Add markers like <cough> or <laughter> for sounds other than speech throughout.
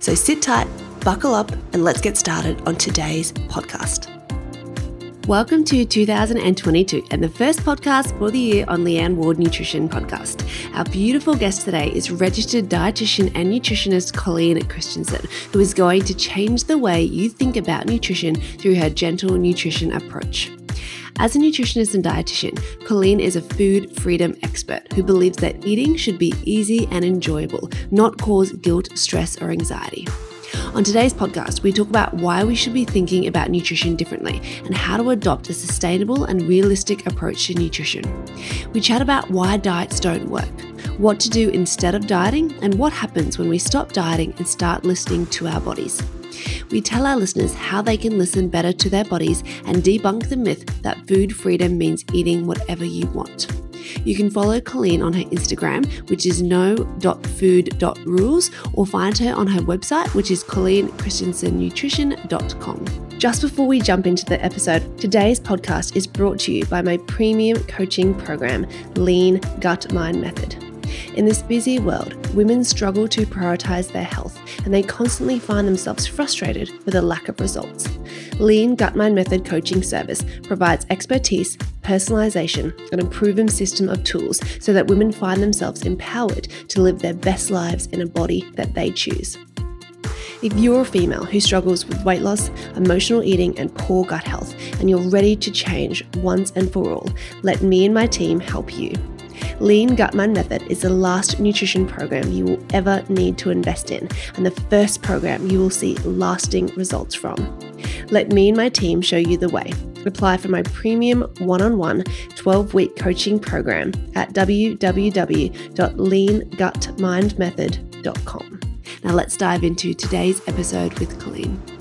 So sit tight, buckle up, and let's get started on today's podcast. Welcome to 2022 and the first podcast for the year on Leanne Ward Nutrition Podcast. Our beautiful guest today is registered dietitian and nutritionist Colleen Christensen, who is going to change the way you think about nutrition through her gentle nutrition approach. As a nutritionist and dietitian, Colleen is a food freedom expert who believes that eating should be easy and enjoyable, not cause guilt, stress, or anxiety. On today's podcast, we talk about why we should be thinking about nutrition differently and how to adopt a sustainable and realistic approach to nutrition. We chat about why diets don't work, what to do instead of dieting, and what happens when we stop dieting and start listening to our bodies. We tell our listeners how they can listen better to their bodies and debunk the myth that food freedom means eating whatever you want. You can follow Colleen on her Instagram, which is no.food.rules, or find her on her website, which is colleenchristensennutrition.com. Just before we jump into the episode, today's podcast is brought to you by my premium coaching program, Lean Gut Mind Method. In this busy world, women struggle to prioritize their health and they constantly find themselves frustrated with a lack of results. Lean Gut Mind Method coaching service provides expertise, personalization, and a proven system of tools so that women find themselves empowered to live their best lives in a body that they choose. If you're a female who struggles with weight loss, emotional eating, and poor gut health, and you're ready to change once and for all, let me and my team help you. Lean Gut Mind Method is the last nutrition program you will ever need to invest in, and the first program you will see lasting results from. Let me and my team show you the way. Apply for my premium one on one 12 week coaching program at www.leangutmindmethod.com. Now let's dive into today's episode with Colleen.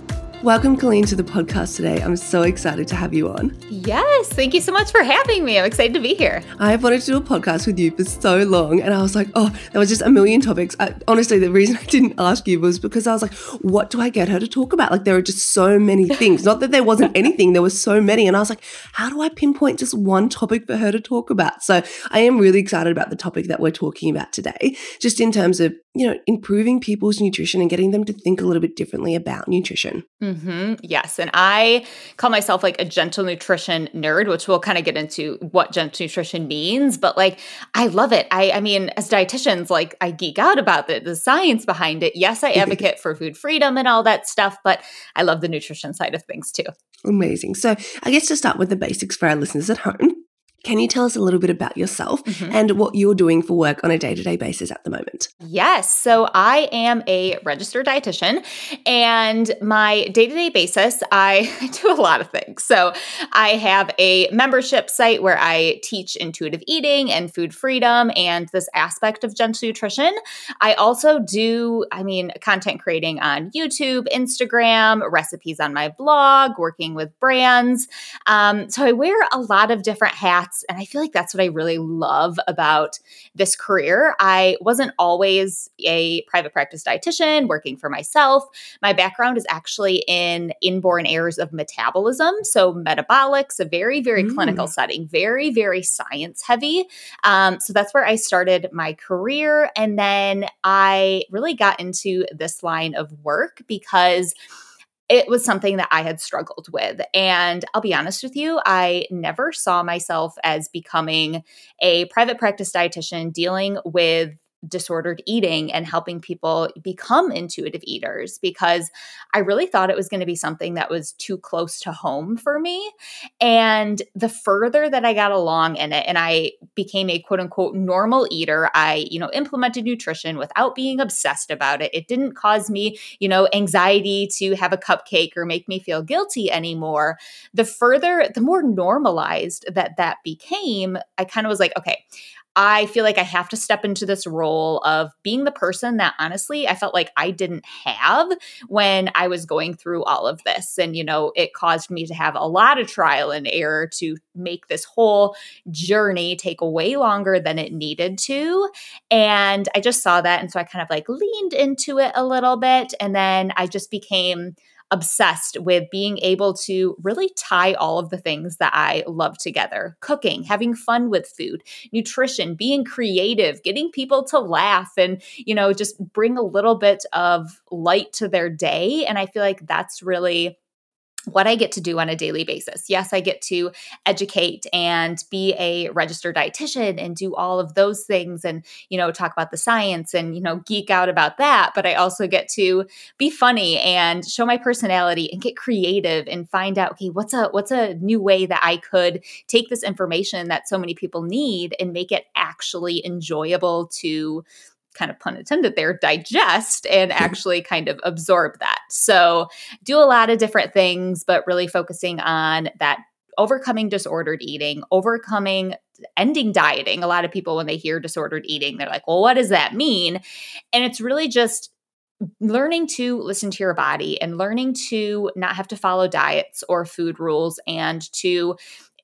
Welcome, Colleen, to the podcast today. I'm so excited to have you on. Yes, thank you so much for having me. I'm excited to be here. I've wanted to do a podcast with you for so long, and I was like, oh, there was just a million topics. I, honestly, the reason <laughs> I didn't ask you was because I was like, what do I get her to talk about? Like, there are just so many <laughs> things. Not that there wasn't anything, there was so many. And I was like, how do I pinpoint just one topic for her to talk about? So I am really excited about the topic that we're talking about today, just in terms of you know, improving people's nutrition and getting them to think a little bit differently about nutrition. Hmm. Mm-hmm. Yes. And I call myself like a gentle nutrition nerd, which we'll kind of get into what gentle nutrition means. But like, I love it. I, I mean, as dietitians, like, I geek out about the, the science behind it. Yes, I advocate for food freedom and all that stuff, but I love the nutrition side of things too. Amazing. So, I guess to start with the basics for our listeners at home, can you tell us a little bit about yourself mm-hmm. and what you're doing for work on a day to day basis at the moment? Yes. So I am a registered dietitian, and my day to day basis, I <laughs> do a lot of things. So I have a membership site where I teach intuitive eating and food freedom and this aspect of gentle nutrition. I also do, I mean, content creating on YouTube, Instagram, recipes on my blog, working with brands. Um, so I wear a lot of different hats and I feel like that's what I really love about this career. I wasn't always a private practice dietitian working for myself. My background is actually in inborn errors of metabolism. So, metabolics, a very, very mm. clinical setting, very, very science heavy. Um, so, that's where I started my career. And then I really got into this line of work because it was something that I had struggled with. And I'll be honest with you, I never saw myself as becoming a private practice dietitian dealing with disordered eating and helping people become intuitive eaters because I really thought it was going to be something that was too close to home for me. And the further that I got along in it and I became a quote unquote normal eater, I, you know, implemented nutrition without being obsessed about it. It didn't cause me, you know, anxiety to have a cupcake or make me feel guilty anymore. The further, the more normalized that that became, I kind of was like, okay, I feel like I have to step into this role of being the person that honestly I felt like I didn't have when I was going through all of this. And, you know, it caused me to have a lot of trial and error to make this whole journey take way longer than it needed to. And I just saw that. And so I kind of like leaned into it a little bit. And then I just became obsessed with being able to really tie all of the things that I love together cooking, having fun with food, nutrition, being creative, getting people to laugh, and, you know, just bring a little bit of light to their day. And I feel like that's really what I get to do on a daily basis. Yes, I get to educate and be a registered dietitian and do all of those things and, you know, talk about the science and, you know, geek out about that. But I also get to be funny and show my personality and get creative and find out, okay, what's a what's a new way that I could take this information that so many people need and make it actually enjoyable to kind of pun intended there, digest and actually kind of absorb that. So, do a lot of different things, but really focusing on that overcoming disordered eating, overcoming ending dieting. A lot of people, when they hear disordered eating, they're like, well, what does that mean? And it's really just learning to listen to your body and learning to not have to follow diets or food rules and to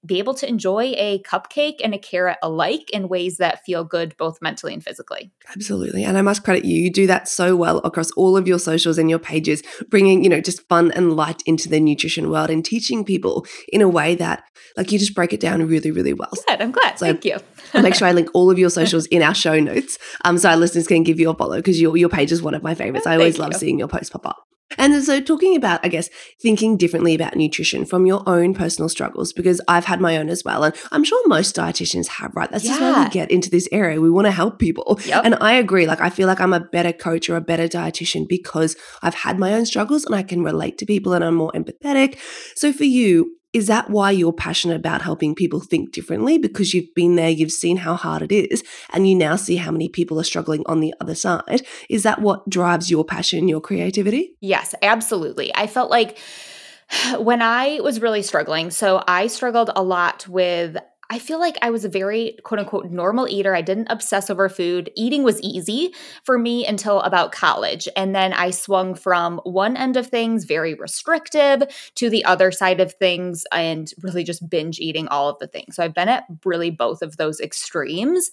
be able to enjoy a cupcake and a carrot alike in ways that feel good both mentally and physically. Absolutely. And I must credit you. You do that so well across all of your socials and your pages, bringing, you know, just fun and light into the nutrition world and teaching people in a way that, like, you just break it down really, really well. Good. I'm glad. So Thank you. I'll make sure I link all of your <laughs> socials in our show notes um, so our listeners can give you a follow because your, your page is one of my favorites. I always love seeing your posts pop up. And so, talking about, I guess, thinking differently about nutrition from your own personal struggles, because I've had my own as well. And I'm sure most dietitians have, right? That's yeah. just why we get into this area. We want to help people. Yep. And I agree. Like, I feel like I'm a better coach or a better dietitian because I've had my own struggles and I can relate to people and I'm more empathetic. So, for you, is that why you're passionate about helping people think differently? Because you've been there, you've seen how hard it is, and you now see how many people are struggling on the other side. Is that what drives your passion, your creativity? Yes, absolutely. I felt like <sighs> when I was really struggling, so I struggled a lot with I feel like I was a very quote unquote normal eater. I didn't obsess over food. Eating was easy for me until about college. And then I swung from one end of things, very restrictive, to the other side of things and really just binge eating all of the things. So I've been at really both of those extremes.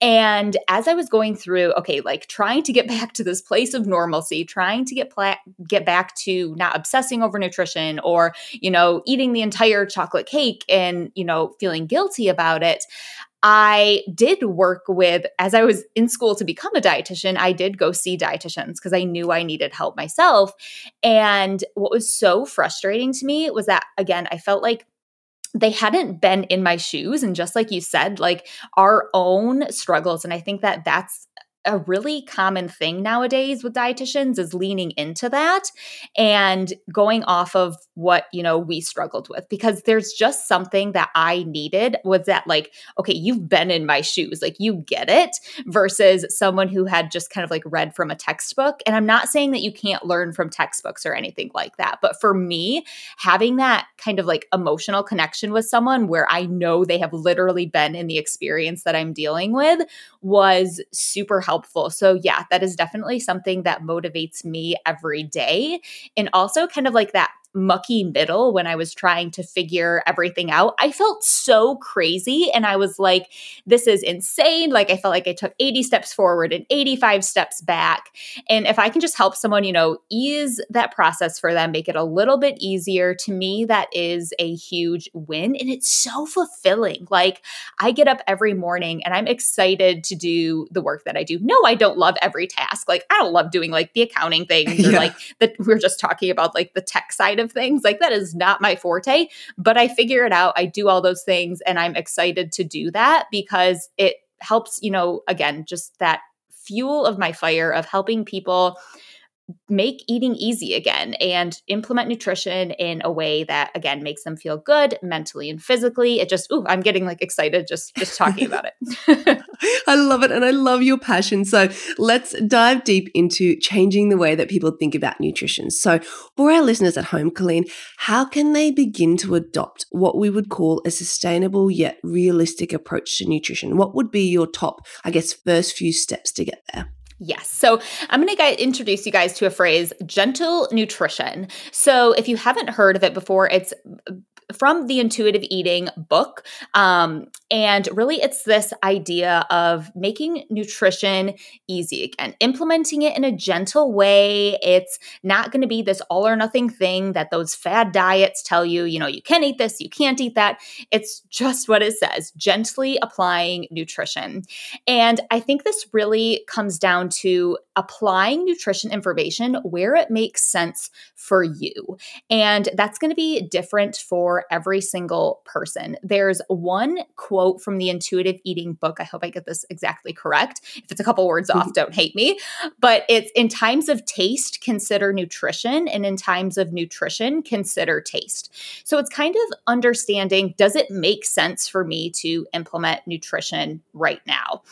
And as I was going through, okay, like trying to get <laughs> back to this place of normalcy, trying to get pla- get back to not obsessing over nutrition or, you know, eating the entire chocolate cake and, you know, feeling guilty guilty about it. I did work with, as I was in school to become a dietitian, I did go see dietitians because I knew I needed help myself. And what was so frustrating to me was that, again, I felt like they hadn't been in my shoes and just like you said like our own struggles and i think that that's a really common thing nowadays with dietitians is leaning into that and going off of what you know we struggled with because there's just something that i needed was that like okay you've been in my shoes like you get it versus someone who had just kind of like read from a textbook. And i'm not saying that you can't learn from textbooks or anything like that but for me having that kind of like emotional connection with someone where i know they have literally been in the experience that i'm dealing with was super helpful helpful. So, yeah, that is definitely something that motivates me every day. And also, kind of like that mucky middle when I was trying to figure everything out. I felt so crazy and I was like, this is insane. Like, I felt like I took 80 steps forward and 85 steps back. And if I can just help someone, you know, ease that process for them, make it a little bit easier, to me, that is a huge win. And it's so fulfilling. Like, I get up every morning and I'm excited to do the work that I do. No, I don't love every task. Like, I don't love doing like the accounting things or <laughs> yeah. like that we are just talking about like the tech side of of things. Like that is not my forte, but I figure it out. I do all those things and I'm excited to do that because it helps, you know, again, just that fuel of my fire of helping people make eating easy again and implement nutrition in a way that again makes them feel good mentally and physically. It just ooh i'm getting like excited just just talking about it. <laughs> I love it and i love your passion. So let's dive deep into changing the way that people think about nutrition. So for our listeners at home colleen how can they begin to adopt what we would call a sustainable yet realistic approach to nutrition? What would be your top i guess first few steps to get there Yes. So I'm going to introduce you guys to a phrase, gentle nutrition. So if you haven't heard of it before, it's from the intuitive eating book. Um, and really, it's this idea of making nutrition easy again, implementing it in a gentle way. It's not going to be this all or nothing thing that those fad diets tell you, you know, you can eat this, you can't eat that. It's just what it says, gently applying nutrition. And I think this really comes down to applying nutrition information where it makes sense for you. And that's going to be different for every single person. There's one quote from the intuitive eating book. I hope I get this exactly correct. If it's a couple words off, mm-hmm. don't hate me. But it's in times of taste, consider nutrition, and in times of nutrition, consider taste. So it's kind of understanding does it make sense for me to implement nutrition right now?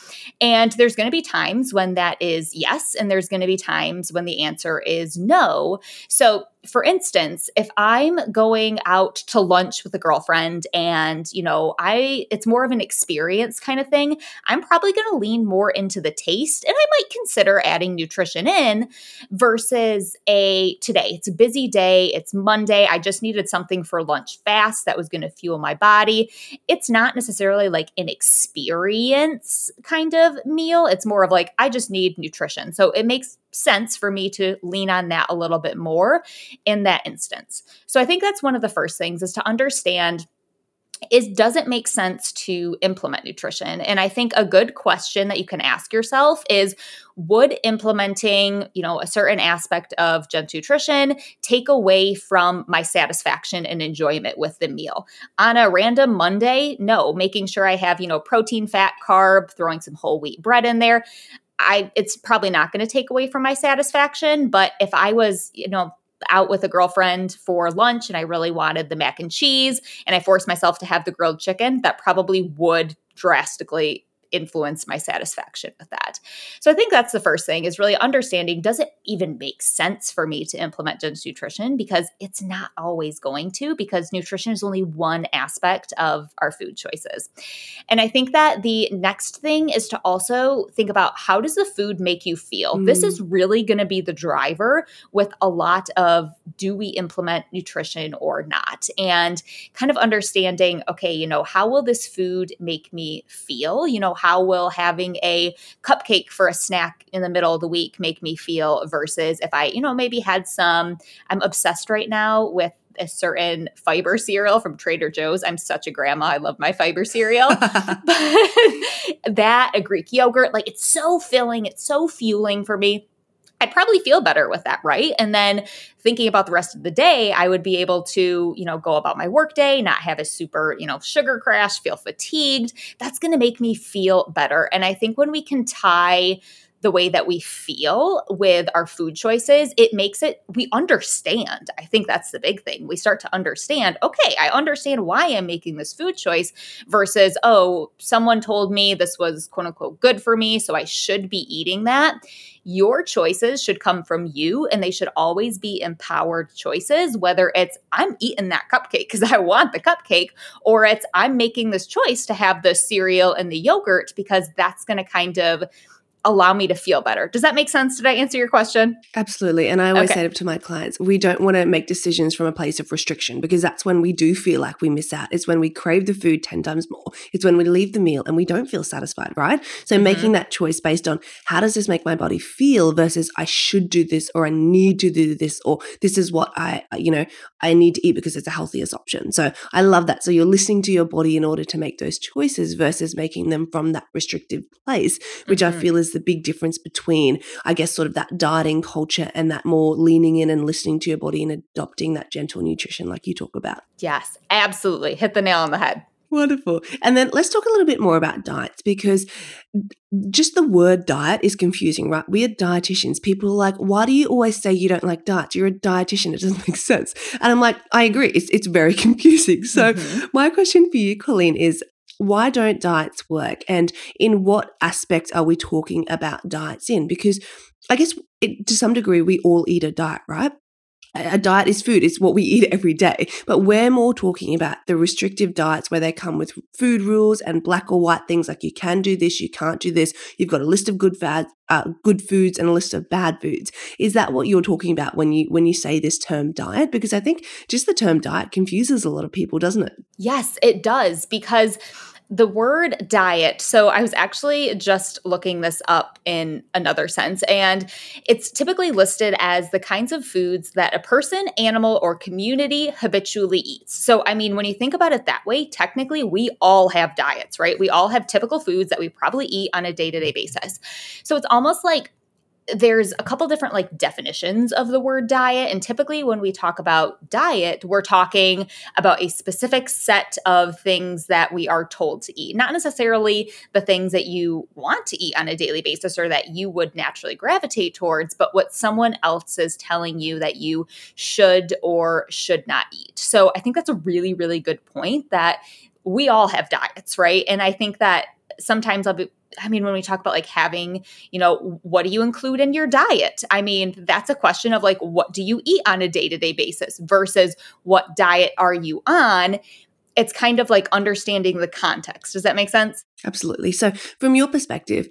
And there's going to be times when that is yes, and there's going to be times when the answer is no. So for instance, if I'm going out to lunch with a girlfriend and, you know, I it's more of an experience kind of thing, I'm probably going to lean more into the taste and I might consider adding nutrition in versus a today. It's a busy day, it's Monday, I just needed something for lunch fast that was going to fuel my body. It's not necessarily like an experience kind of meal. It's more of like I just need nutrition. So it makes sense for me to lean on that a little bit more in that instance. So I think that's one of the first things is to understand is does it make sense to implement nutrition? And i think a good question that you can ask yourself is would implementing you know a certain aspect of gent nutrition take away from my satisfaction and enjoyment with the meal? On a random monday no. Making sure i have you know protein fat carb throwing some whole wheat bread in there I it's probably not going to take away from my satisfaction, but if I was, you know, out with a girlfriend for lunch and I really wanted the mac and cheese and I forced myself to have the grilled chicken, that probably would drastically influence my satisfaction with that. So I think that's the first thing is really understanding does it even make sense for me to implement gentle nutrition because it's not always going to because nutrition is only one aspect of our food choices. And I think that the next thing is to also think about how does the food make you feel? Mm. This is really going to be the driver with a lot of do we implement nutrition or not? And kind of understanding okay, you know, how will this food make me feel? You know, how will having a cupcake for a snack in the middle of the week make me feel versus if I, you know, maybe had some, I'm obsessed right now with a certain fiber cereal from Trader Joe's. I'm such a grandma. I love my fiber cereal. <laughs> <laughs> but that, a Greek yogurt, like it's so filling, it's so fueling for me. I'd probably feel better with that, right? And then thinking about the rest of the day, I would be able to, you know, go about my workday, not have a super, you know, sugar crash, feel fatigued. That's going to make me feel better. And I think when we can tie the way that we feel with our food choices, it makes it, we understand. I think that's the big thing. We start to understand, okay, I understand why I'm making this food choice versus, oh, someone told me this was quote unquote good for me, so I should be eating that. Your choices should come from you and they should always be empowered choices, whether it's I'm eating that cupcake because I want the cupcake, or it's I'm making this choice to have the cereal and the yogurt because that's going to kind of allow me to feel better. Does that make sense? Did I answer your question? Absolutely. And I always okay. say to my clients, we don't want to make decisions from a place of restriction because that's when we do feel like we miss out. It's when we crave the food 10 times more. It's when we leave the meal and we don't feel satisfied, right? So mm-hmm. making that choice based on how does this make my body feel versus I should do this or I need to do this or this is what I, you know, I need to eat because it's a healthiest option. So I love that. So you're listening to your body in order to make those choices versus making them from that restrictive place, which mm-hmm. I feel is the big difference between, I guess, sort of that dieting culture and that more leaning in and listening to your body and adopting that gentle nutrition, like you talk about. Yes, absolutely. Hit the nail on the head. Wonderful. And then let's talk a little bit more about diets because just the word diet is confusing, right? We are dietitians. People are like, why do you always say you don't like diets? You're a dietitian. It doesn't <laughs> make sense. And I'm like, I agree. It's, it's very <laughs> confusing. So, mm-hmm. my question for you, Colleen, is why don't diets work? And in what aspect are we talking about diets in? Because I guess it, to some degree, we all eat a diet, right? A diet is food. It's what we eat every day. But we're more talking about the restrictive diets where they come with food rules and black or white things like you can do this you can't do this. You've got a list of good fads uh, good foods and a list of bad foods. Is that what you're talking about when you when you say this term diet? Because i think just the term diet confuses a lot of people doesn't it? Yes it does. Because the word diet, so I was actually just looking this up in another sense, and it's typically listed as the kinds of foods that a person, animal, or community habitually eats. So, I mean, when you think about it that way, technically we all have diets, right? We all have typical foods that we probably eat on a day to day basis. So, it's almost like there's a couple different like definitions of the word diet and typically when we talk about diet we're talking about a specific set of things that we are told to eat not necessarily the things that you want to eat on a daily basis or that you would naturally gravitate towards but what someone else is telling you that you should or should not eat. So i think that's a really really good point that we all have diets right? And i think that sometimes I'll be I mean, when we talk about like having, you know, what do you include in your diet? I mean, that's a question of like, what do you eat on a day to day basis versus what diet are you on? It's kind of like understanding the context. Does that make sense? Absolutely. So, from your perspective,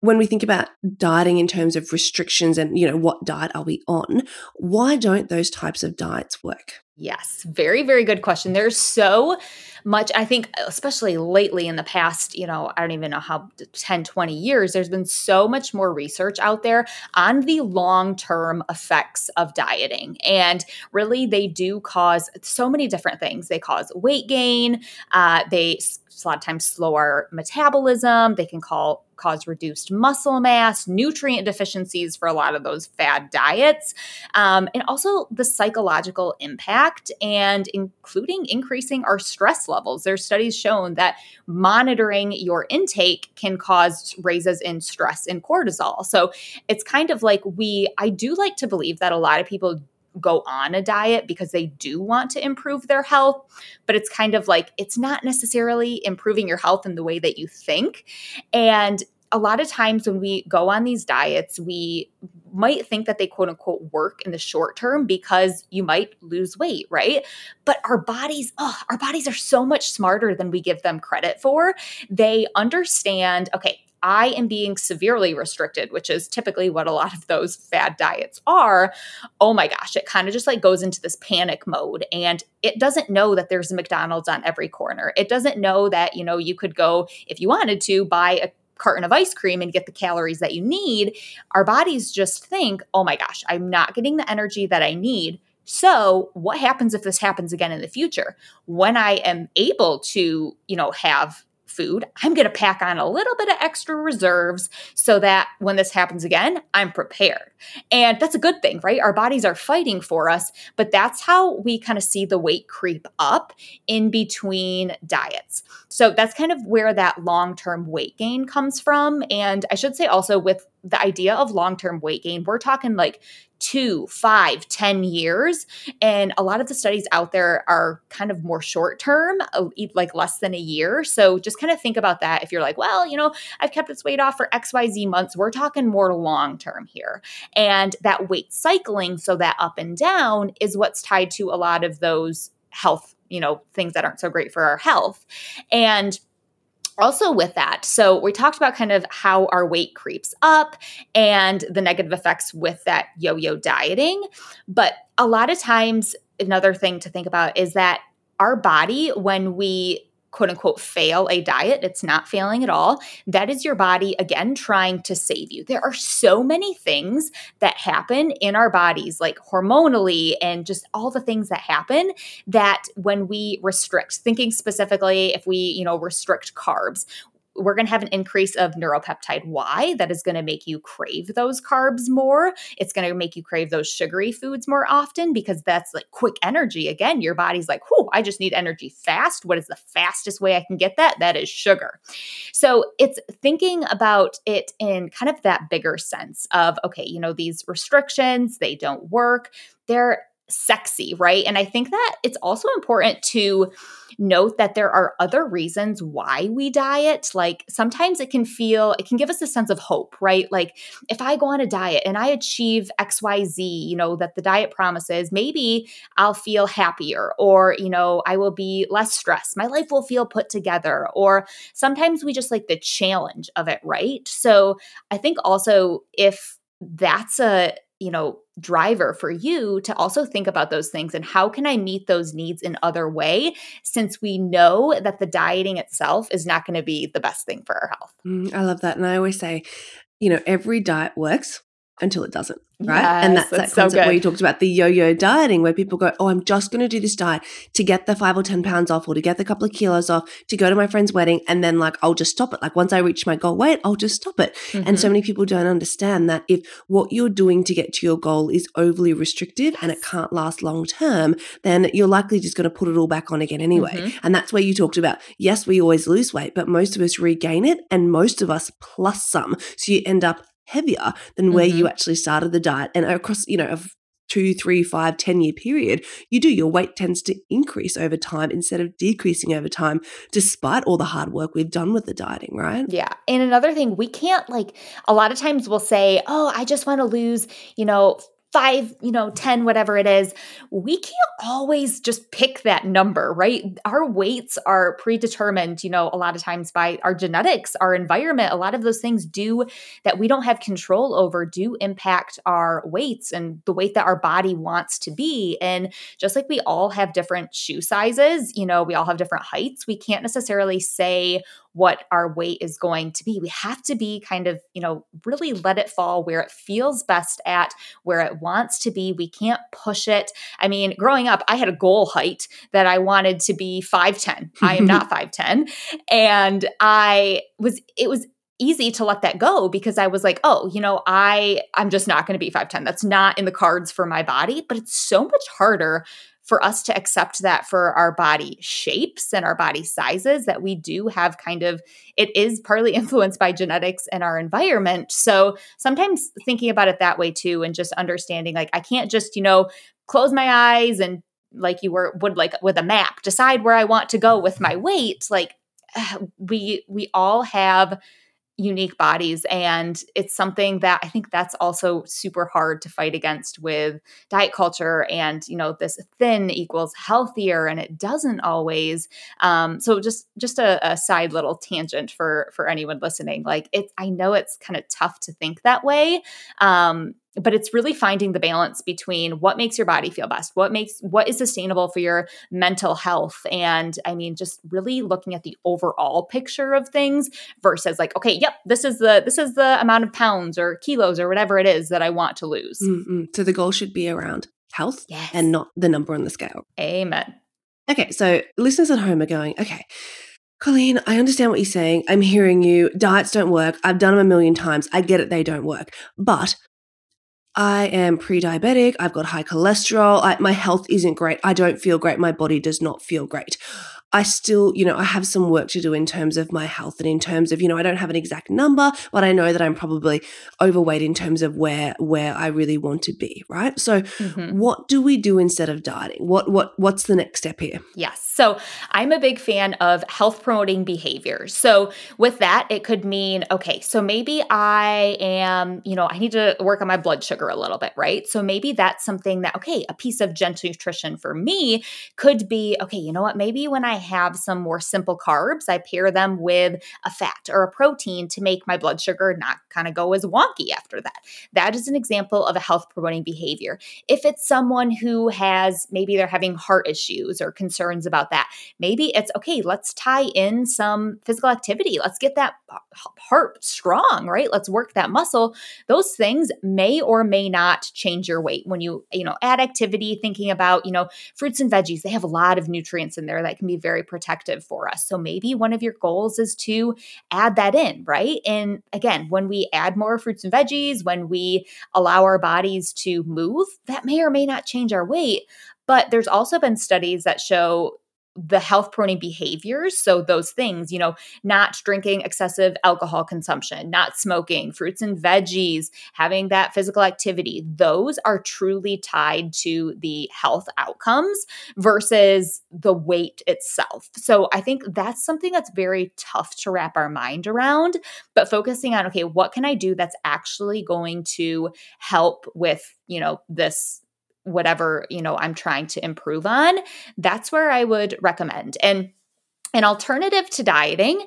when we think about dieting in terms of restrictions and you know what diet are we on why don't those types of diets work yes very very good question. There's so much i think especially lately in the past you know i don't even know how 10 20 years there's been so much more research out there on the long term effects of dieting. And really they do cause so many different things. They cause weight gain uh, they a lot of times slow our metabolism. They can call cause reduced muscle mass, nutrient deficiencies for a lot of those fad diets, um, and also the psychological impact and including increasing our stress levels. There's studies shown that monitoring your intake can cause raises in stress and cortisol. So it's kind of like we, I do like to believe that a lot of people go on a diet because they do want to improve their health, but it's kind of like it's not necessarily improving your health in the way that you think. And a lot of times when we go on these diets, we might think that they quote unquote work in the short term because you might lose weight, right? But our bodies, oh, our bodies are so much smarter than we give them credit for. They understand, okay, I am being severely restricted, which is typically what a lot of those fad diets are, oh my gosh, it kind of just like goes into this panic mode and it doesn't know that there's a McDonald's on every corner. It doesn't know that, you know, you could go if you wanted to buy a carton of ice cream and get the calories that you need. Our bodies just think, oh my gosh, I'm not getting the energy that I need. So, what happens if this happens again in the future? When I am able to, you know, have food, I'm going to pack on a little bit of extra reserves so that when this happens again, I'm prepared. And that's a good thing, right? Our bodies are fighting for us, but that's how we kind of see the weight creep up in between diets. So that's kind of where that long term weight gain comes from. And I should say also with the idea of long term weight gain, we're talking like two, five, ten years. And a lot of the studies out there are kind of more short term, uh, like less than a year. So just kind of think about that. If you're like, well, you know, I've kept this weight off for XYZ months, we're talking more long term here. And that weight cycling, so that up and down, is what's tied to a lot of those health, you know, things that aren't so great for our health. And also with that so we talked about kind of how our weight creeps up and the negative effects with that yo-yo dieting but a lot of times another thing to think about is that our body when we quote unquote fail a diet, it's not failing at all. That is your body again trying to save you. There are so many things that happen in our bodies, like hormonally and just all the things that happen that when we restrict, thinking specifically if we, you know, restrict carbs, we're going to have an increase of neuropeptide Y that is going to make you crave those carbs more. It's going to make you crave those sugary foods more often because that's like quick energy. Again, your body's like, whew, I just need energy fast. What is the fastest way I can get that? That is sugar. So it's thinking about it in kind of that bigger sense of, okay, you know, these restrictions, they don't work. They're sexy, right? And I think that it's also important to note that there are other reasons why we diet. Like sometimes it can feel, it can give us a sense of hope, right? Like if I go on a diet and I achieve XYZ, you know, that the diet promises, maybe I'll feel happier or, you know, I will be less stressed. My life will feel put together. Or sometimes we just like the challenge of it, right? So I think also if that's a you know driver for you to also think about those things and how can i meet those needs in other way since we know that the dieting itself is not going to be the best thing for our health. Mm, i love that and i always say you know every diet works until it doesn't, right? Yes, and that's, that's that concept so where you talked about the yo-yo dieting, where people go, "Oh, I'm just going to do this diet to get the five or ten pounds off, or to get the couple of kilos off, to go to my friend's wedding, and then like I'll just stop it. Like once I reach my goal weight, I'll just stop it." Mm-hmm. And so mm-hmm. many people don't understand that if what you're doing to get to your goal is overly restrictive yes. and it can't last long term, then you're likely just going to put it all back on again anyway. Mm-hmm. And that's where you talked about. Yes, we always lose weight, but most of us regain it, and most of us plus some. So you end up heavier than where mm-hmm. you actually started the diet. And across, you know, a two, three, five, ten year period, you do, your weight tends to increase over time instead of decreasing over time, despite all the hard work we've done with the dieting, right? Yeah. And another thing, we can't like, a lot of times we'll say, oh, I just want to lose, you know, five, you know, 10, whatever it is, we can't always just pick that number, right? Our weights are predetermined, you know, a lot of times by our genetics, our environment. A lot of those things do that we don't have control over do impact our weights and the weight that our body wants to be. And just like we all have different shoe sizes, you know, we all have different heights, we can't necessarily say what our weight is going to be. We have to be kind of, you know, really let it fall where it feels best at, where it wants to be. We can't push it. I mean, growing up, I had a goal height that I wanted to be 5'10. I am not <laughs> 5'10. And I was, it was easy to let that go because I was like, oh, you know, I I'm just not going to be 5'10. That's not in the cards for my body, but it's so much harder for us to accept that for our body shapes and our body sizes that we do have kind of it is partly <laughs> influenced by genetics and our environment. So sometimes thinking about it that way too and just understanding like i can't just you know close my eyes and like you were would like with a map decide where i want to go with my weight like <sighs> we we all have unique bodies and it's something that i think that's also super hard to fight against with diet culture and you know this thin equals healthier and it doesn't always um, so just just a, a, side little tangent for for anyone listening like it i know it's kind of tough to think that way um, but it's really finding the balance between what makes your body feel best what makes what is sustainable for your mental health and i mean just really looking at the overall picture of things versus like okay yep this is the this is the amount of pounds or kilos or whatever it is that i want to lose mm so the goal should be around health yes. and not the number on the scale amen okay so listeners at home are going okay Colleen, I understand what you're saying. I'm hearing you. Diets don't work. I've done them a million times. I get it, they don't work. But I am pre diabetic. I've got high cholesterol. I, my health isn't great. I don't feel great. My body does not feel great. I still, you know, I have some work to do in terms of my health and in terms of, you know, I don't have an exact number, but I know that I'm probably overweight in terms of where where I really want to be, right? So, mm-hmm. what do we do instead of dieting? What what what's the next step here? Yes. So, I'm a big fan of health promoting behaviors. So, with that, it could mean, okay, so maybe I am, you know, I need to work on my blood sugar a little bit, right? So, maybe that's something that okay, a piece of gentle nutrition for me could be, okay, you know what? Maybe when I have some more simple carbs, I pair them with a fat or a protein to make my blood sugar not kind of go as wonky after that. That is an example of a health promoting behavior. If it's someone who has maybe they're having heart issues or concerns about that, maybe it's okay, let's tie in some physical activity. Let's get that heart strong, right? Let's work that muscle. Those things may or may not change your weight when you, you know, add activity, thinking about, you know, fruits and veggies. They have a lot of nutrients in there that can be very protective for us. So maybe one of your goals is to add that in, right? And again, when we add more fruits and veggies, when we allow our bodies to move, that may or may not change our weight. But there's also been studies that show the health promoting behaviors. So, those things, you know, not drinking excessive alcohol consumption, not smoking, fruits and veggies, having that physical activity, those are truly tied to the health outcomes versus the weight itself. So, I think that's something that's very tough to wrap our mind around, but focusing on, okay, what can I do that's actually going to help with, you know, this whatever, you know, I'm trying to improve on, that's where I would recommend. And an alternative to dieting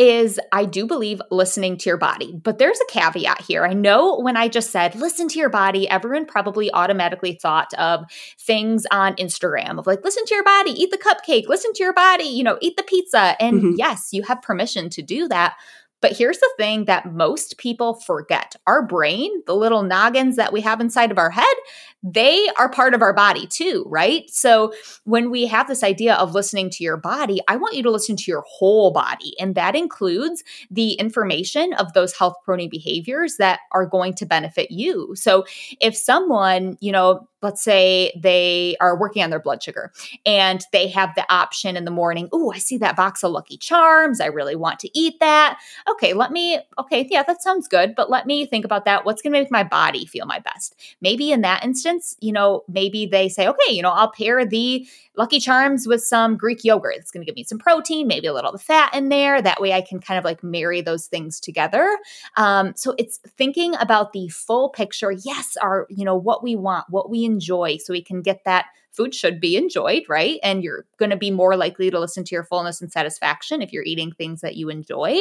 is I do believe listening to your body. But there's a caveat here. I know when I just said listen to your body, everyone probably automatically thought of things on Instagram of like listen to your body, eat the cupcake, listen to your body, you know, eat the pizza. And mm-hmm. yes, you have permission to do that. But here's the thing that most people forget our brain, the little noggins that we have inside of our head, they are part of our body too, right? So when we have this idea of listening to your body, I want you to listen to your whole body. And that includes the information of those health promoting behaviors that are going to benefit you. So if someone, you know, let's say they are working on their blood sugar and they have the option in the morning, oh, I see that box of Lucky Charms. I really want to eat that. Okay, let me, okay, yeah, that sounds good, but let me think about that. What's going to make my body feel my best? Maybe in that instance, you know, maybe they say, okay, you know, I'll pair the Lucky Charms with some Greek yogurt. It's going to give me some protein, maybe a little of the fat in there. That way I can kind of like marry those things together. Um, so it's thinking about the full picture. Yes, our, you know, what we want, what we enjoy, so we can get that food should be enjoyed, right? And you're going to be more likely to listen to your fullness and satisfaction if you're eating things that you enjoy.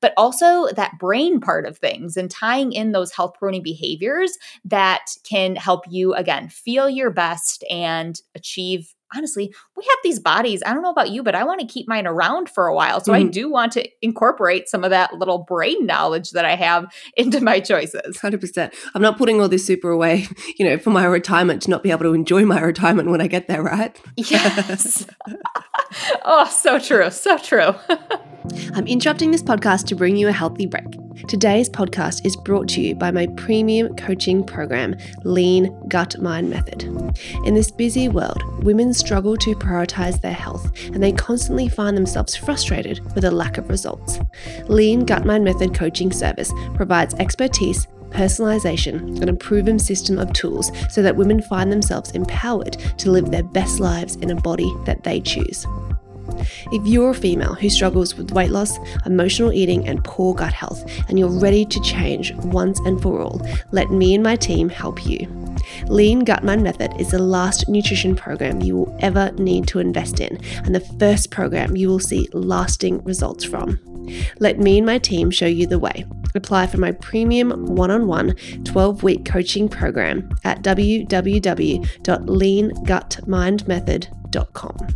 But also that brain part of things and tying in those health promoting behaviors that can help you, again, feel your best and achieve honestly, we have these bodies. I don't know about you, but I want to keep mine around for a while. So mm-hmm. I do want to incorporate some of that little brain knowledge that I have <laughs> into my choices. 100%. I'm not putting all this super away, <laughs> you know, for my retirement to not be able to enjoy my retirement when I get there, right? Yes. <laughs> oh, so true. So true. I'm interrupting this podcast to bring you a healthy break. Today's podcast is brought to you by my premium coaching program, Lean Gut Mind Method. In this busy world, women struggle to prioritize their health and they constantly find themselves frustrated with a lack of results. Lean Gut Mind Method coaching service provides expertise personalization, and a proven system of tools so that women find themselves empowered to live their best lives in a body that they choose. If you're a female who struggles with weight loss, emotional eating, and poor gut health, and you're ready to change once and for all, let me and my team help you. Lean Gut Mind Method is the last nutrition program you will ever need to invest in, and the first program you will see lasting results from. Let me and my team show you the way. Apply for my premium one on one 12 week coaching program at www.leangutmindmethod.com.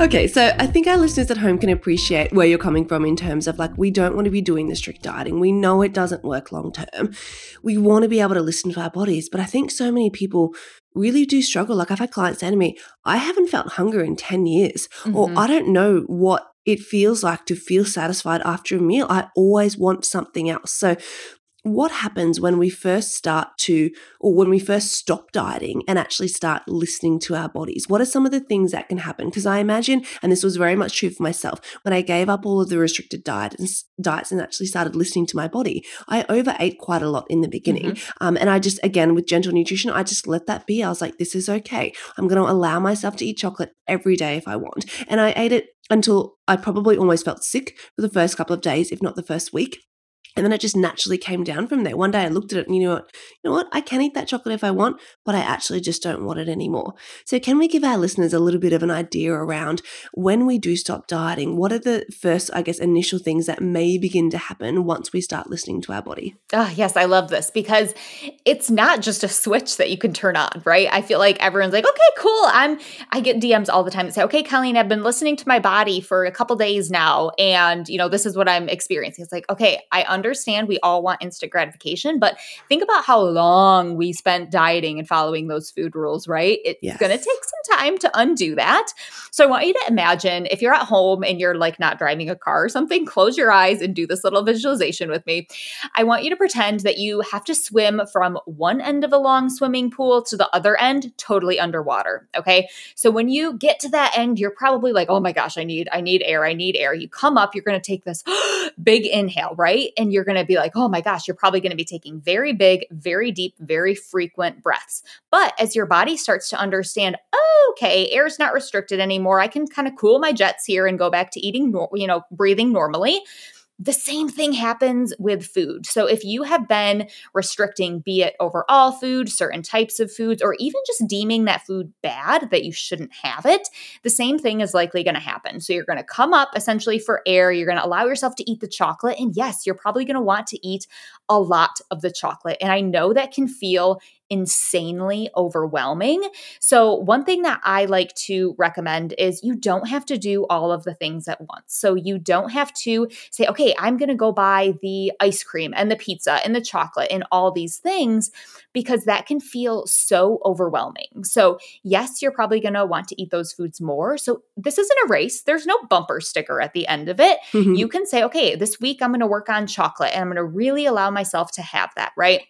Okay, so I think our listeners at home can appreciate where you're coming from in terms of like, we don't want to be doing the strict dieting. We know it doesn't work long term. We want to be able to listen to our bodies. But I think so many people really do struggle. Like, I've had clients say to me, I haven't felt hunger in 10 years, mm-hmm. or I don't know what it feels like to feel satisfied after a meal. I always want something else. So what happens when we first start to, or when we first stop dieting and actually start listening to our bodies? What are some of the things that can happen? Because I imagine, and this was very much true for myself, when I gave up all of the restricted diets, diets and actually started listening to my body, I overate quite a lot in the beginning. Mm-hmm. Um, and I just, again, with gentle nutrition, I just let that be. I was like, this is okay. I'm going to allow myself to eat chocolate every day if I want. And I ate it until I probably almost felt sick for the first couple of days, if not the first week. And then it just naturally came down from there. One day I looked at it and you know what? You know what? I can eat that chocolate if I want, but I actually just don't want it anymore. So can we give our listeners a little bit of an idea around when we do stop dieting? What are the first, I guess, initial things that may begin to happen once we start listening to our body? Oh, yes, I love this because it's not just a switch that you can turn on, right? I feel like everyone's like, okay, cool. I'm I get DMs all the time that say, okay, Colleen, I've been listening to my body for a couple days now, and you know, this is what I'm experiencing. It's like, okay, I understand we all want instant gratification, but think about how long we spent dieting and following those food rules, right? It's yes. going to take some time to undo that. So I want you to imagine if you're at home and you're like not driving a car or something, close your eyes and do this little visualization with me. I want you to pretend that you have to swim from one end of a long swimming pool to the other end totally underwater, okay? So when you get to that end, you're probably like, "Oh my gosh, I need I need air. I need air." You come up, you're going to take this <gasps> big inhale, right? And you're going to be like, oh my gosh, you're probably going to be taking very big, very deep, very frequent breaths. But as your body starts to understand, oh, okay, air's not restricted anymore, I can kind of cool my jets here and go back to eating, you know, breathing normally the same thing happens with food. So if you have been restricting, be it overall food, certain types of foods, or even just deeming that food bad, that you shouldn't have it, the same thing is likely going to happen. So you're going to come up essentially for air. You're going to allow yourself to eat the chocolate. And yes, you're probably going to want to eat a lot of the chocolate. And I know that can feel insanely overwhelming. So, one thing that I like to recommend is you don't have to do all of the things at once. So, you don't have to say, okay, I'm going to go buy the ice cream and the pizza and the chocolate and all these things because that can feel so overwhelming. So, yes, you're probably going to want to eat those foods more. So, this isn't a race, there's no bumper sticker at the end of it. Mm-hmm. You can say, okay, this week I'm going to work on chocolate and I'm going to really allow myself to have that, right?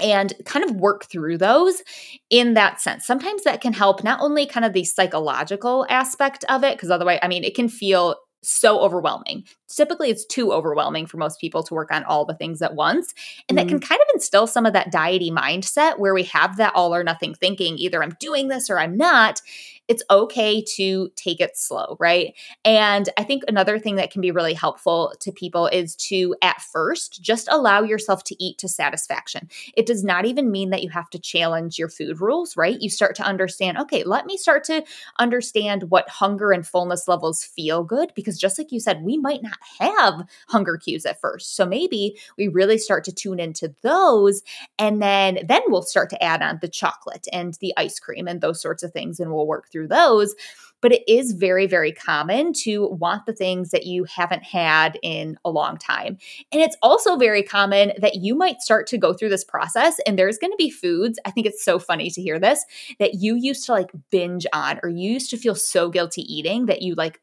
And kind of work through those in that sense. Sometimes that can help not only kind of the psychological aspect of it, because otherwise, I mean, it can feel so overwhelming. Typically, it's too overwhelming for most people to work on all the things at once. And mm-hmm. that can mm-hmm. kind of instill some of that diety mindset where we have that all or nothing thinking either I'm doing this or I'm not it's okay to take it slow, right? And I think another thing that can be really helpful to people is to, at first, just allow yourself to eat to satisfaction. It does not even mean that you have to challenge your food rules, right? You start to understand, okay, let me start to understand what hunger and fullness levels feel good, because just like you said, we might not have hunger cues at first. So maybe we really start to tune into those and then then we'll start to add on the chocolate and the ice cream and those sorts of things and we'll work through those. But it is very, very common to want the things that you haven't had in a long time. And it's also very common that you might start to go through this process and there's going to be foods. I think it's so funny to hear this that you used to like binge on or you used to feel so guilty eating that you like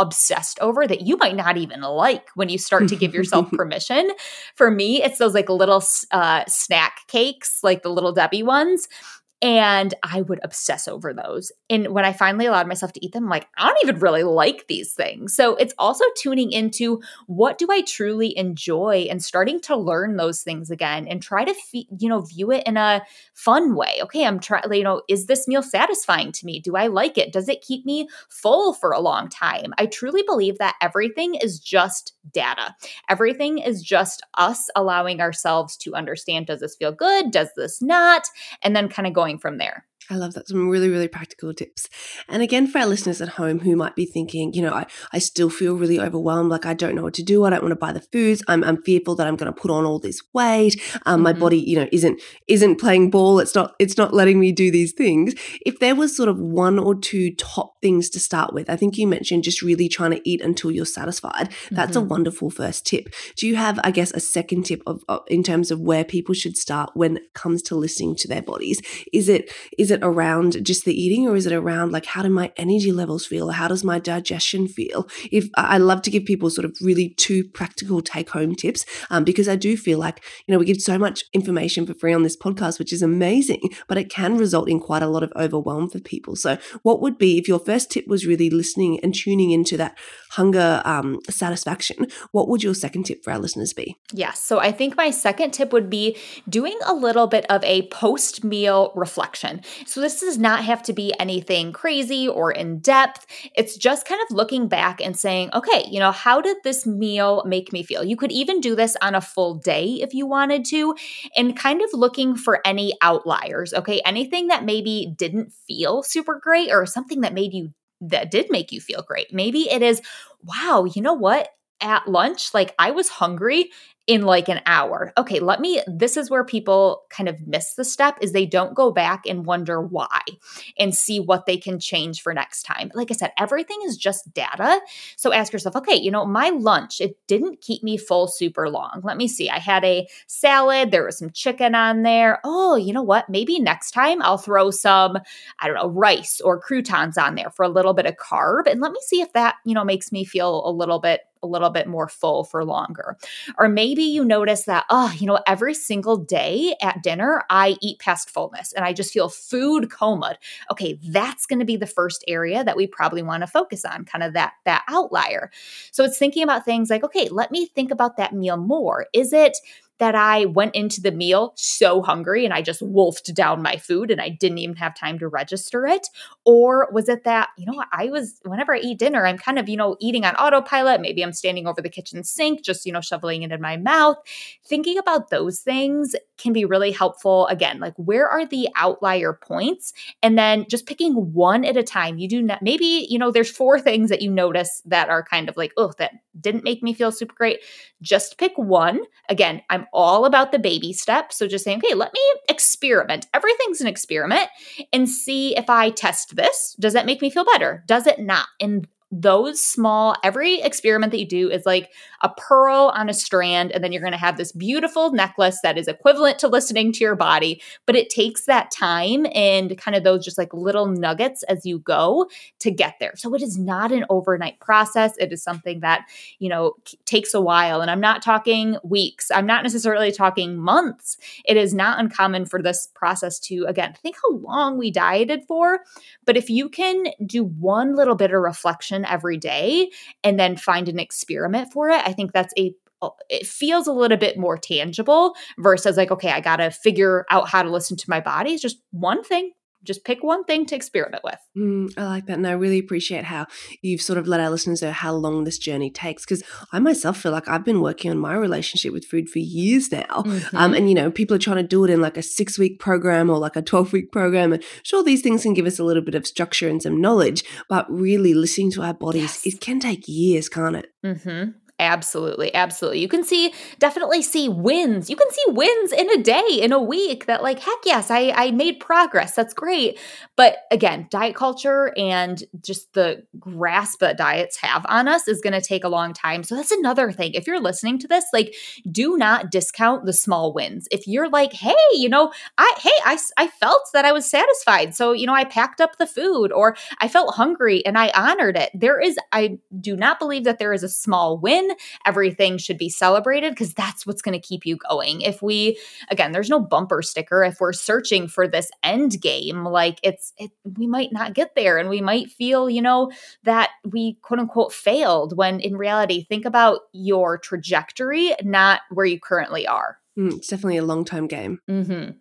obsessed over that you might not even like when you start to give yourself <laughs> permission. For me, it's those like little uh, snack cakes, like the Little Debbie ones and I would obsess over those. And when I finally allowed myself to eat them, I'm like, I don't even really like these things. So it's also tuning into what do I truly enjoy and starting to learn those things again and try to, you know, view it in a fun way. Okay, I'm trying, you know, is this meal satisfying to me? Do I like it? Does it keep me full for a long time? I truly believe that everything is just data. Everything is just us allowing ourselves to understand does this feel good? Does this not? And then kind of going going from there. I love that. Some really, really practical tips. And again, for our listeners at home who might be thinking, you know, I, I still feel really overwhelmed, like I don't know what to do. I don't want to buy the foods. I'm, I'm fearful that I'm going to put on all this weight. Um, mm-hmm. My body, you know, isn't isn't playing ball. It's not it's not letting me do these things. If there was sort of one or two top things to start with, I think you mentioned just really trying to eat until you're satisfied. That's mm-hmm. a wonderful first tip. Do you have, I guess, a second tip of, of in terms of where people should start when it comes to listening to their bodies? Is it is it it around just the eating or is it around like how do my energy levels feel? How does my digestion feel? If I love to give people sort of really two practical take home tips um, because I do feel like, you know, we give so much information for free on this podcast, which is amazing, but it can result in quite a lot of overwhelm for people. So, what would be if your first tip was really listening and tuning into that hunger um, satisfaction? What would your second tip for our listeners be? Yes. So, I think my second tip would be doing a little bit of a post meal reflection. So this does not have to be anything crazy or in depth. It's just kind of looking back and saying, okay, you know, how did this meal make me feel? You could even do this on a full day if you wanted to, and kind of looking for any outliers, okay? Anything that maybe didn't feel super great or something that made you that did make you feel great. Maybe it is, wow, you know what? At lunch, like I was hungry in like an hour. Okay, let me this is where people kind of miss the step is they don't go back and wonder why and see what they can change for next time. Like I said, everything is just data. So ask yourself, okay, you know, my lunch, it didn't keep me full super long. Let me see. I had a salad, there was some chicken on there. Oh, you know what? Maybe next time I'll throw some I don't know, rice or croutons on there for a little bit of carb and let me see if that, you know, makes me feel a little bit a little bit more full for longer. Or maybe you notice that, oh, you know, every single day at dinner, I eat past fullness and I just feel food coma. Okay, that's going to be the first area that we probably want to focus on, kind of that that outlier. So it's thinking about things like, okay, let me think about that meal more. Is it that I went into the meal so hungry and I just wolfed down my food and I didn't even have time to register it? Or was it that, you know, I was, whenever I eat dinner, I'm kind of, you know, eating on autopilot. Maybe I'm standing over the kitchen sink, just, you know, shoveling it in my mouth. Thinking about those things can be really helpful. Again, like where are the outlier points? And then just picking one at a time. You do not, maybe, you know, there's four things that you notice that are kind of like, oh, that didn't make me feel super great. Just pick one. Again, I'm all about the baby steps. So just saying, okay, let me experiment. Everything's an experiment and see if I test this. Does that make me feel better? Does it not? And those small, every experiment that you do is like a pearl on a strand, and then you're going to have this beautiful necklace that is equivalent to listening to your body. But it takes that time and kind of those just like little nuggets as you go to get there. So it is not an overnight process. It is something that, you know, takes a while. And I'm not talking weeks, I'm not necessarily talking months. It is not uncommon for this process to, again, think how long we dieted for. But if you can do one little bit of reflection, every day and then find an experiment for it, I think that's a it feels a little bit more tangible versus like okay i gotta figure out how to listen to my body. It's just one thing just pick one thing to experiment with. Mm, I like that. And I really appreciate how you've sort of let our listeners know how long this journey takes. Because I myself feel like I've been working on my relationship with food for years now. Um, mm-hmm. Um, and, you know, people are trying to do it in like a six week program or like a 12 week program. And sure, these things can give us a little bit of structure and some knowledge. But really listening to our bodies, yes. it can take years, can't it? Mm-hmm. Absolutely, absolutely. You can see definitely see wins. You can see wins in a day, in a week that like heck yes, I I made progress. That's great. But again, diet culture and just the grasp that diets have on us is going to take a long time. So that's another thing. If you're listening to this, like do not discount the small wins. If you're like, "Hey, you know, I hey, I I felt that I was satisfied. So, you know, I packed up the food or I felt hungry and I honored it." There is I do not believe that there is a small win everything should be celebrated because that's what's going to keep you going. If we, again, there's no bumper sticker. If we're searching for this end game, like it's, it, we might not get there and we might feel, you know, that we quote unquote failed when in reality, think about your trajectory, not where you currently are. Mm, it's definitely a long term game. Mm-hmm.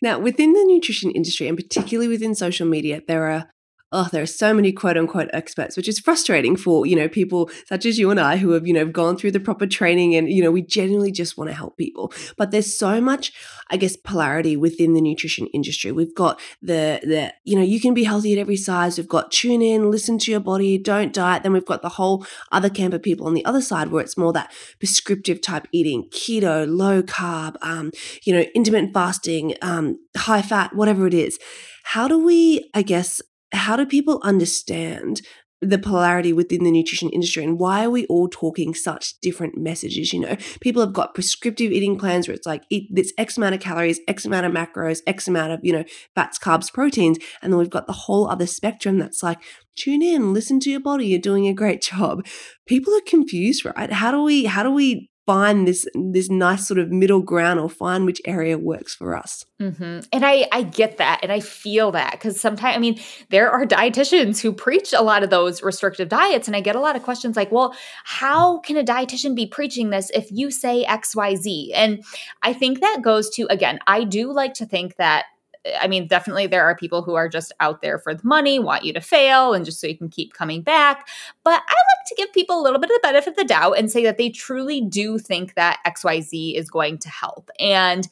Now, within the nutrition industry and particularly within social media, there are oh, there are so many quote unquote experts, which is frustrating for, you know, people such as you and I who have, you know, gone through the proper training and, you know, we genuinely just want to help people. But there's so much, I guess, polarity within the nutrition industry. We've got the, the, you know, you can be healthy at every size. We've got tune in, listen to your body, don't diet. Then we've got the whole other camp of people on the other side where it's more that prescriptive type eating, keto, low carb, um, you know, intermittent fasting, um, high fat, whatever it is. How do we, I guess, how do people understand the polarity within the nutrition industry and why are we all talking such different messages you know? People have got prescriptive eating plans where it's like eat this x amount of calories x amount of macros x amount of you know fats carbs proteins and then we've got the whole other spectrum that's like tune in listen to your body you're doing a great job. People are confused right? How do we how do we find this this nice sort of middle ground or find which area works for us. Mm-hmm. And I I get that and I feel that because sometimes I mean there are dietitians who preach a lot of those restrictive diets and I get a lot of questions like, well, how can a dietitian be preaching this if you say X Y Z? And I think that goes to again, I do like to think that I mean, definitely there are people who are just out there for the money, want you to fail, and just so you can keep coming back. But I like to give people a little bit of the benefit of the doubt and say that they truly do think that XYZ is going to help. And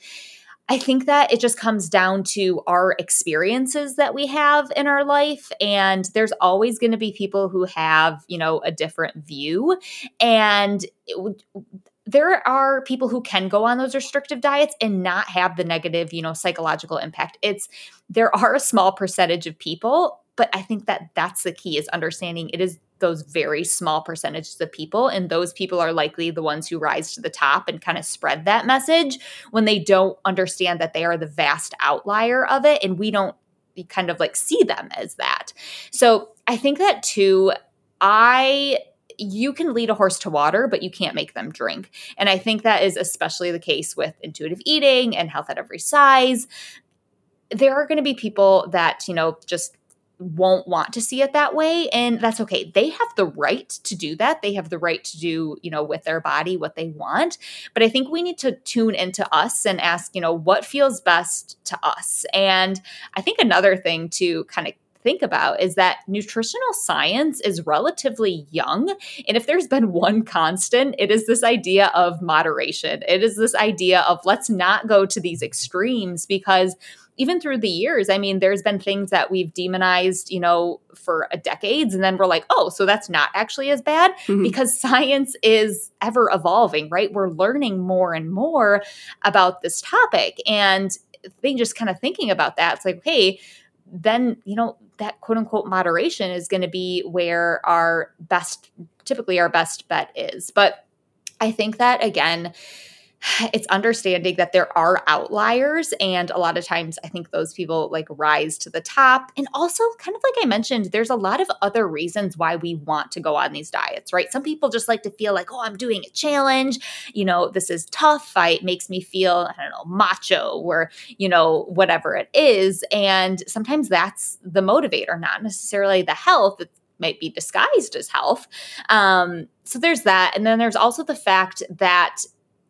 I think that it just comes down to our experiences that we have in our life. And there's always going to be people who have, you know, a different view. And it, there are people who can go on those restrictive diets and not have the negative, you know, psychological impact. It's there are a small percentage of people, but I think that that's the key is understanding it is those very small percentages of people and those people are likely the ones who rise to the top and kind of spread that message when they don't understand that they are the vast outlier of it and we don't kind of like see them as that. So, I think that too I you can lead a horse to water, but you can't make them drink. And I think that is especially the case with intuitive eating and health at every size. There are going to be people that, you know, just won't want to see it that way and that's okay they have the right to do that they have the right to do you know with their body what they want but i think we need to tune into us and ask you know what feels best to us and i think another thing to kind of think about is that nutritional science is relatively young. And if there's been one constant, it is this idea of moderation. It is this idea of let's not go to these extremes because even through the years, I mean, there's been things that we've demonized, you know, for decades. And then we're like, oh, so that's not actually as bad mm-hmm. because science is ever evolving, right? We're learning more and more about this topic. And they just kind of thinking about that, it's like, hey, then, you know, that quote unquote moderation is going to be where our best, typically our best bet is. But I think that again, it's understanding that there are outliers and a lot of times i think those people like rise to the top. And also kind of like i mentioned there's a lot of other reasons why we want to go on these diets right? Some people just like to feel like oh i'm doing a challenge. You know this is tough. It makes me feel i don't know macho or you know whatever it is. And sometimes that's the motivator not necessarily the health. It might be disguised as health. Um, so there's that. And then there's also the fact that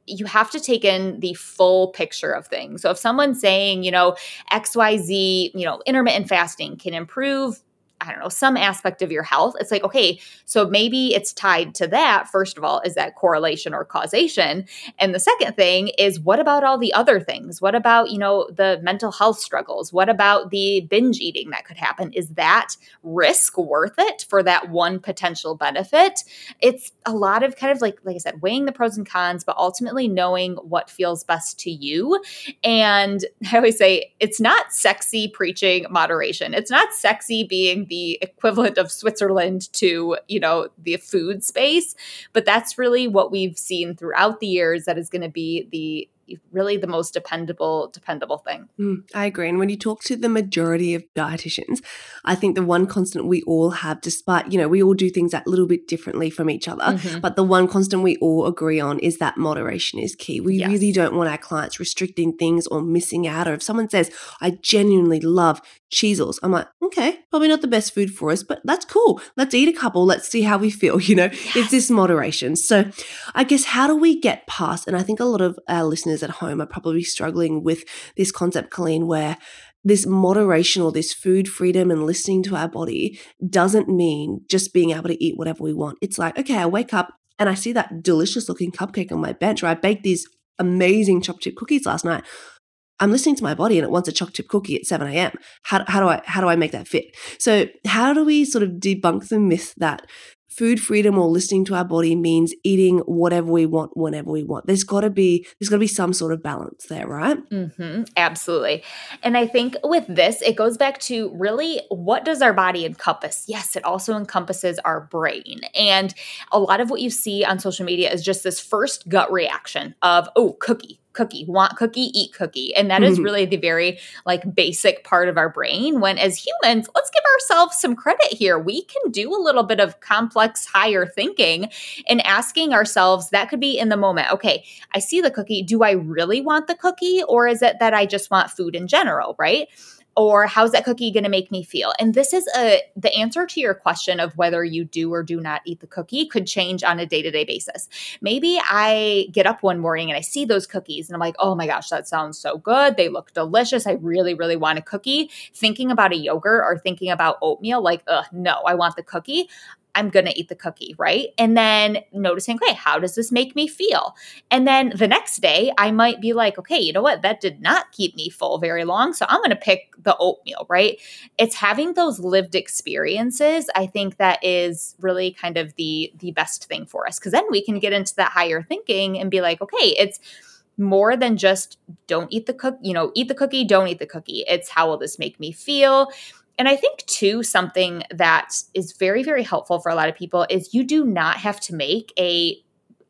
you have to take in the full picture of things. So if someone's saying, you know, XYZ, you know, intermittent fasting can improve I don't know, some aspect of your health, it's like, okay, so maybe it's tied to that. First of all, is that correlation or causation? And the second thing is, what about all the other things? What about, you know, the mental health struggles? What about the binge eating that could happen? Is that risk worth it for that one potential benefit? It's a lot of kind of like, like I said, weighing the pros and cons, but ultimately knowing what feels best to you. And <laughs> I always say, it's not sexy preaching moderation. It's not sexy being the equivalent of Switzerland to, you know, the food space. But that's really what we've seen throughout the years that is going to be the really the most dependable dependable thing. Mm, I agree. And when you talk to the majority of dietitians, I think the one constant we all have, despite you know we all do things a little bit differently from each other, mm-hmm. but the one constant we all agree on is that moderation is key. We yes. really don't want our clients restricting things or missing out. Or if someone says, "I genuinely love Cheezels," I'm like, okay, probably not the best food for us, but that's cool. Let's eat a couple. Let's see how we feel. <laughs> You know, yes. it's this moderation. So, I guess how do we get past? And I think a lot of our listeners listeners at home are probably struggling with this concept, Colleen, where this moderation or this food freedom and listening to our body doesn't mean just being able to eat whatever we want. It's like, okay, I wake up and I see that delicious looking cupcake on my bench, or I baked these amazing chocolate chip cookies last night. I'm listening to my body and it wants a chocolate chip cookie at 7 a.m. How, how do I how do I make that fit? So how do we sort of debunk the myth that food freedom or listening to our body means eating whatever we want whenever we want. There's got to be there's got to be some sort of balance there, right? Mm-hmm, absolutely. And I think with this, it goes back to really what does our body encompass? Yes, it also encompasses our brain. And a lot of what you see on social media is just this first gut reaction of, oh, cookie, cookie want cookie eat cookie. And that is mm-hmm. really the very like basic part of our brain when as humans let's give ourselves some credit here. We can do a little bit of complex higher thinking and asking ourselves that could be in the moment okay i see the cookie. Do i really want the cookie or is it that i just want food in general? Right or how's that cookie going to make me feel? And this is a the answer to your question of whether you do or do not eat the cookie could change on a day-to-day basis. Maybe i get up one morning and i see those cookies and i'm like oh my gosh that sounds so good. They look delicious. I really really want a cookie. Thinking about a yogurt or thinking about oatmeal like ugh no i want the cookie I'm going to eat the cookie, right? And then noticing, okay, how does this make me feel? And then the next day, I might be like, okay, you know what? That did not keep me full very long. So I'm going to pick the oatmeal, right? It's having those lived experiences. I think that is really kind of the the best thing for us because then we can get into that higher thinking and be like, okay, it's more than just don't eat the cook, you know, eat the cookie, don't eat the cookie. It's how will this make me feel? And I think, too, something that is very, very helpful for a lot of people is you do not have to make a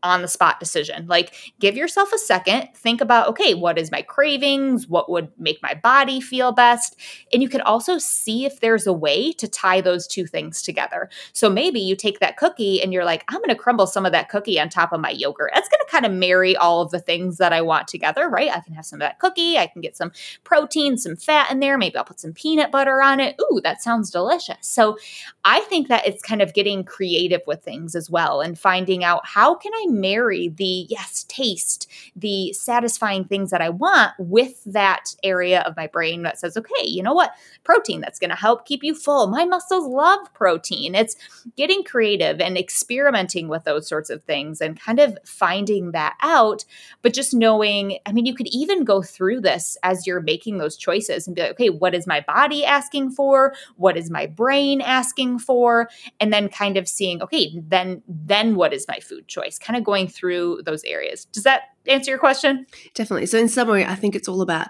on the spot decision. Like, give yourself a second, think about, okay, what is my cravings? What would make my body feel best? And you can also see if there's a way to tie those two things together. So maybe you take that cookie and you're like, I'm going to crumble some of that cookie on top of my yogurt. That's going to kind of marry all of the things that I want together, right? I can have some of that cookie, I can get some protein, some fat in there. Maybe I'll put some peanut butter on it. Ooh, that sounds delicious. So I think that it's kind of getting creative with things as well and finding out how can I marry the yes, taste, the satisfying things that I want with that area of my brain that says, okay, you know what? Protein that's going to help keep you full. My muscles love protein. It's getting creative and experimenting with those sorts of things and kind of finding that out. But just knowing, I mean, you could even go through this as you're making those choices and be like, okay, what is my body asking for? What is my brain asking for? And then kind of seeing, okay, then then what is my food choice? Kind of going through those areas. Does that answer your question? Definitely. So, in summary, I think it's all about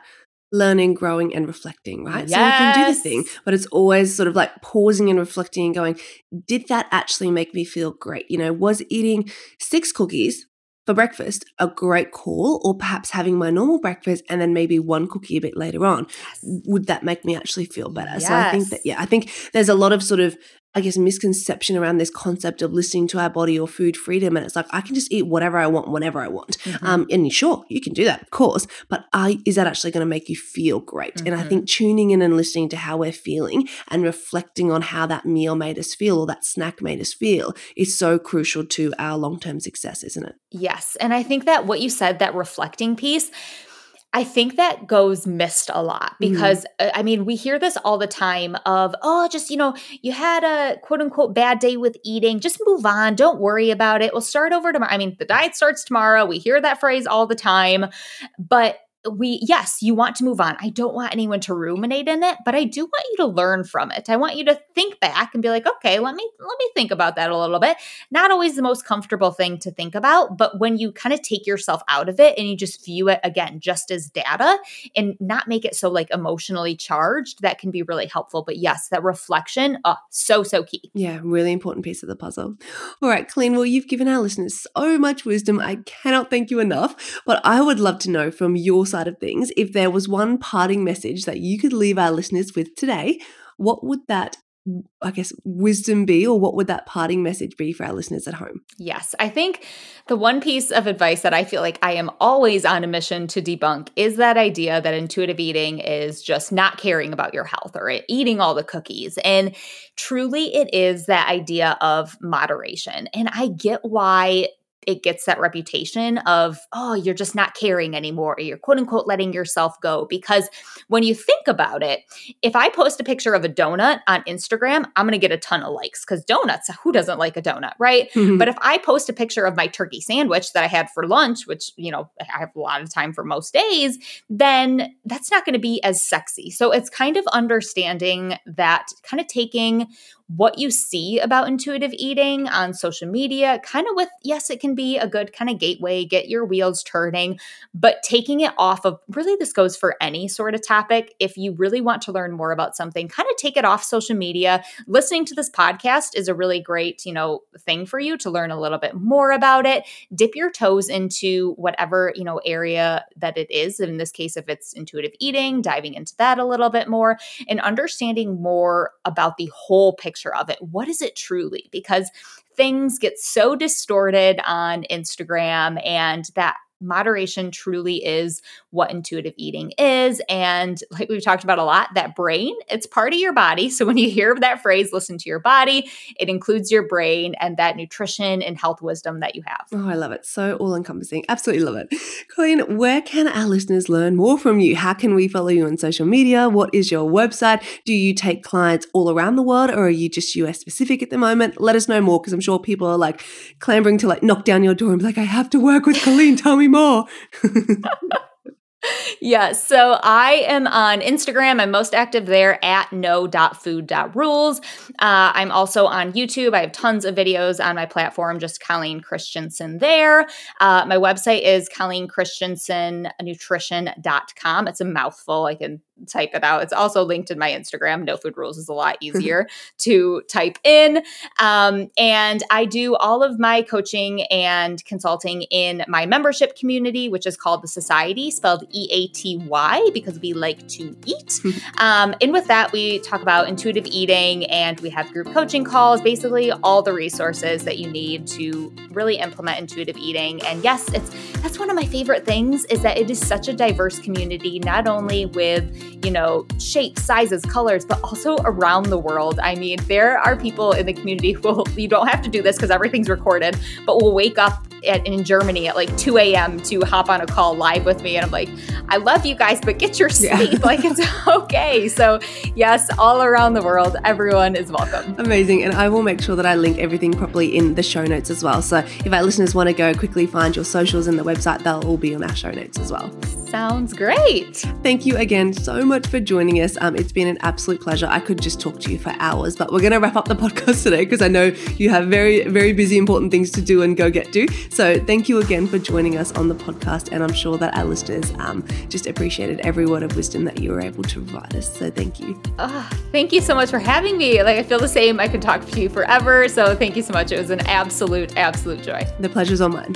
learning, growing, and reflecting, right? Yes. So you can do the thing, but it's always sort of like pausing and reflecting and going, did that actually make me feel great? You know, was eating six cookies for breakfast a great call, or perhaps having my normal breakfast and then maybe one cookie a bit later on? Yes. Would that make me actually feel better? Yes. So I think that, yeah, I think there's a lot of sort of I guess, misconception around this concept of listening to our body or food freedom. And it's like, I can just eat whatever I want, whenever I want. Mm-hmm. Um, and sure, you can do that, of course, but I, is that actually going to make you feel great? Mm-hmm. And I mm-hmm. think tuning in and listening to how we're feeling and reflecting on how that meal made us feel or that snack made us feel is so crucial to our long term success, isn't it? Yes. And I think that what you said, that reflecting piece, I think that goes missed a lot mm-hmm. because mm. I mean, we hear this all the time of, oh, just, you know, you had a quote unquote bad day with eating, just move on, don't worry about it. We'll start over tomorrow. I mean, the diet starts tomorrow. We hear that phrase all the time, but we yes you want to move on. I don't want anyone to ruminate in it but i do want you to learn from it. I want you to think back and be like okay let me let me think about that a little bit. Not always the most comfortable thing to think about but when you kind of take yourself out of it and you just view it again just as data and not make it so like emotionally charged that can be really helpful. But yes that reflection oh so so key. Yeah really important piece of the puzzle. All right Colleen well you've given our listeners so much wisdom. I cannot thank you enough but i would love to know from your side of things, if there was one parting message that you could leave our listeners with today, what would that I guess, wisdom be, or what would that parting message be for our listeners at home? Yes, I think the one piece of advice that I feel like I am always on a mission to debunk is that idea that intuitive eating is just not caring about your health or eating all the cookies. And truly, it is that idea of moderation. And I get why it gets that reputation of, oh, you're just not caring anymore, or you're quote unquote letting yourself go. Because when you think about it, if I post a picture of a donut on Instagram, I'm going to get a ton of likes because donuts, who doesn't like a donut, right? Mm-hmm. But if I post a picture of my turkey sandwich that I had for lunch, which, you know, I have a lot of time for most days, then that's not going to be as sexy. So it's kind of understanding that, kind of taking what you see about intuitive eating on social media, kind of with, yes, it can be a good kind of gateway, get your wheels turning, but taking it off of really, this goes for any sort of topic. If you really want to learn more about something, kind of take it off social media. Listening to this podcast is a really great, you know, thing for you to learn a little bit more about it. Dip your toes into whatever, you know, area that it is. In this case, if it's intuitive eating, diving into that a little bit more and understanding more about the whole picture picture of it. What is it truly? Because things get so distorted on Instagram and that moderation truly is what intuitive eating is. And like we've talked about a lot, that brain, it's part of your body. <laughs> So when you hear that phrase, listen to your body, it includes your brain and that nutrition and health wisdom that you have. Oh, I love it. So all encompassing. Absolutely love it. Colleen, where can our listeners learn more from you? How can we follow you on social media? What is your website? Do you take clients all around the world or are you just US specific at the moment? Let us know more because I'm sure people are like clambering to like knock down your door and be like, I have to work with Colleen. Tell me more. <laughs> yeah, so I am on Instagram. I'm most active there at no.food.rules. Uh, I'm also on YouTube. I have tons of videos on my platform, just Colleen Christensen there. Uh, my website is ColleenChristensenNutrition.com. It's a mouthful. I can type it out. It's also linked in my Instagram. No Food Rules is a lot <laughs> easier to type in. Um, and I do all of my coaching and consulting in my membership community, which is called the Eatiety, spelled E A T Y, because we like to eat. <laughs> um, and with that, we talk about intuitive eating and we have group coaching calls, basically all the resources that you need to really implement intuitive eating. And yes, it's that's one of my favorite things is that it is such a diverse community, not only with you know, shapes, sizes, colors, but also around the world. I mean, there are people in the community <laughs> who will, you don't have to do this because everything's recorded, but will wake up at, in Germany at like 2 a.m. to hop on a call live with me. And I'm like, I love you guys, but get your sleep. Yeah. <laughs> like it's okay. So, yes, all around the world, everyone is welcome. Amazing. And I will make sure that I link everything properly in the show notes as well. So, if our listeners want to go quickly find your socials and the website, they'll all be on our show notes as well. Sounds great. Thank you again so much for joining us. Um, it's been an absolute pleasure. I could just talk to you for hours, but we're going to wrap up the <laughs> podcast today because I know you have very, very busy, important things to do and go get to. So thank you again for joining us on the podcast. And I'm sure that our listeners um, just appreciated every word of wisdom that you were able to provide us. So thank you. Oh, thank you so much for having me. Like, I feel the same. I could talk to you forever. So thank you so much. It was an absolute, absolute joy. The pleasure's all mine.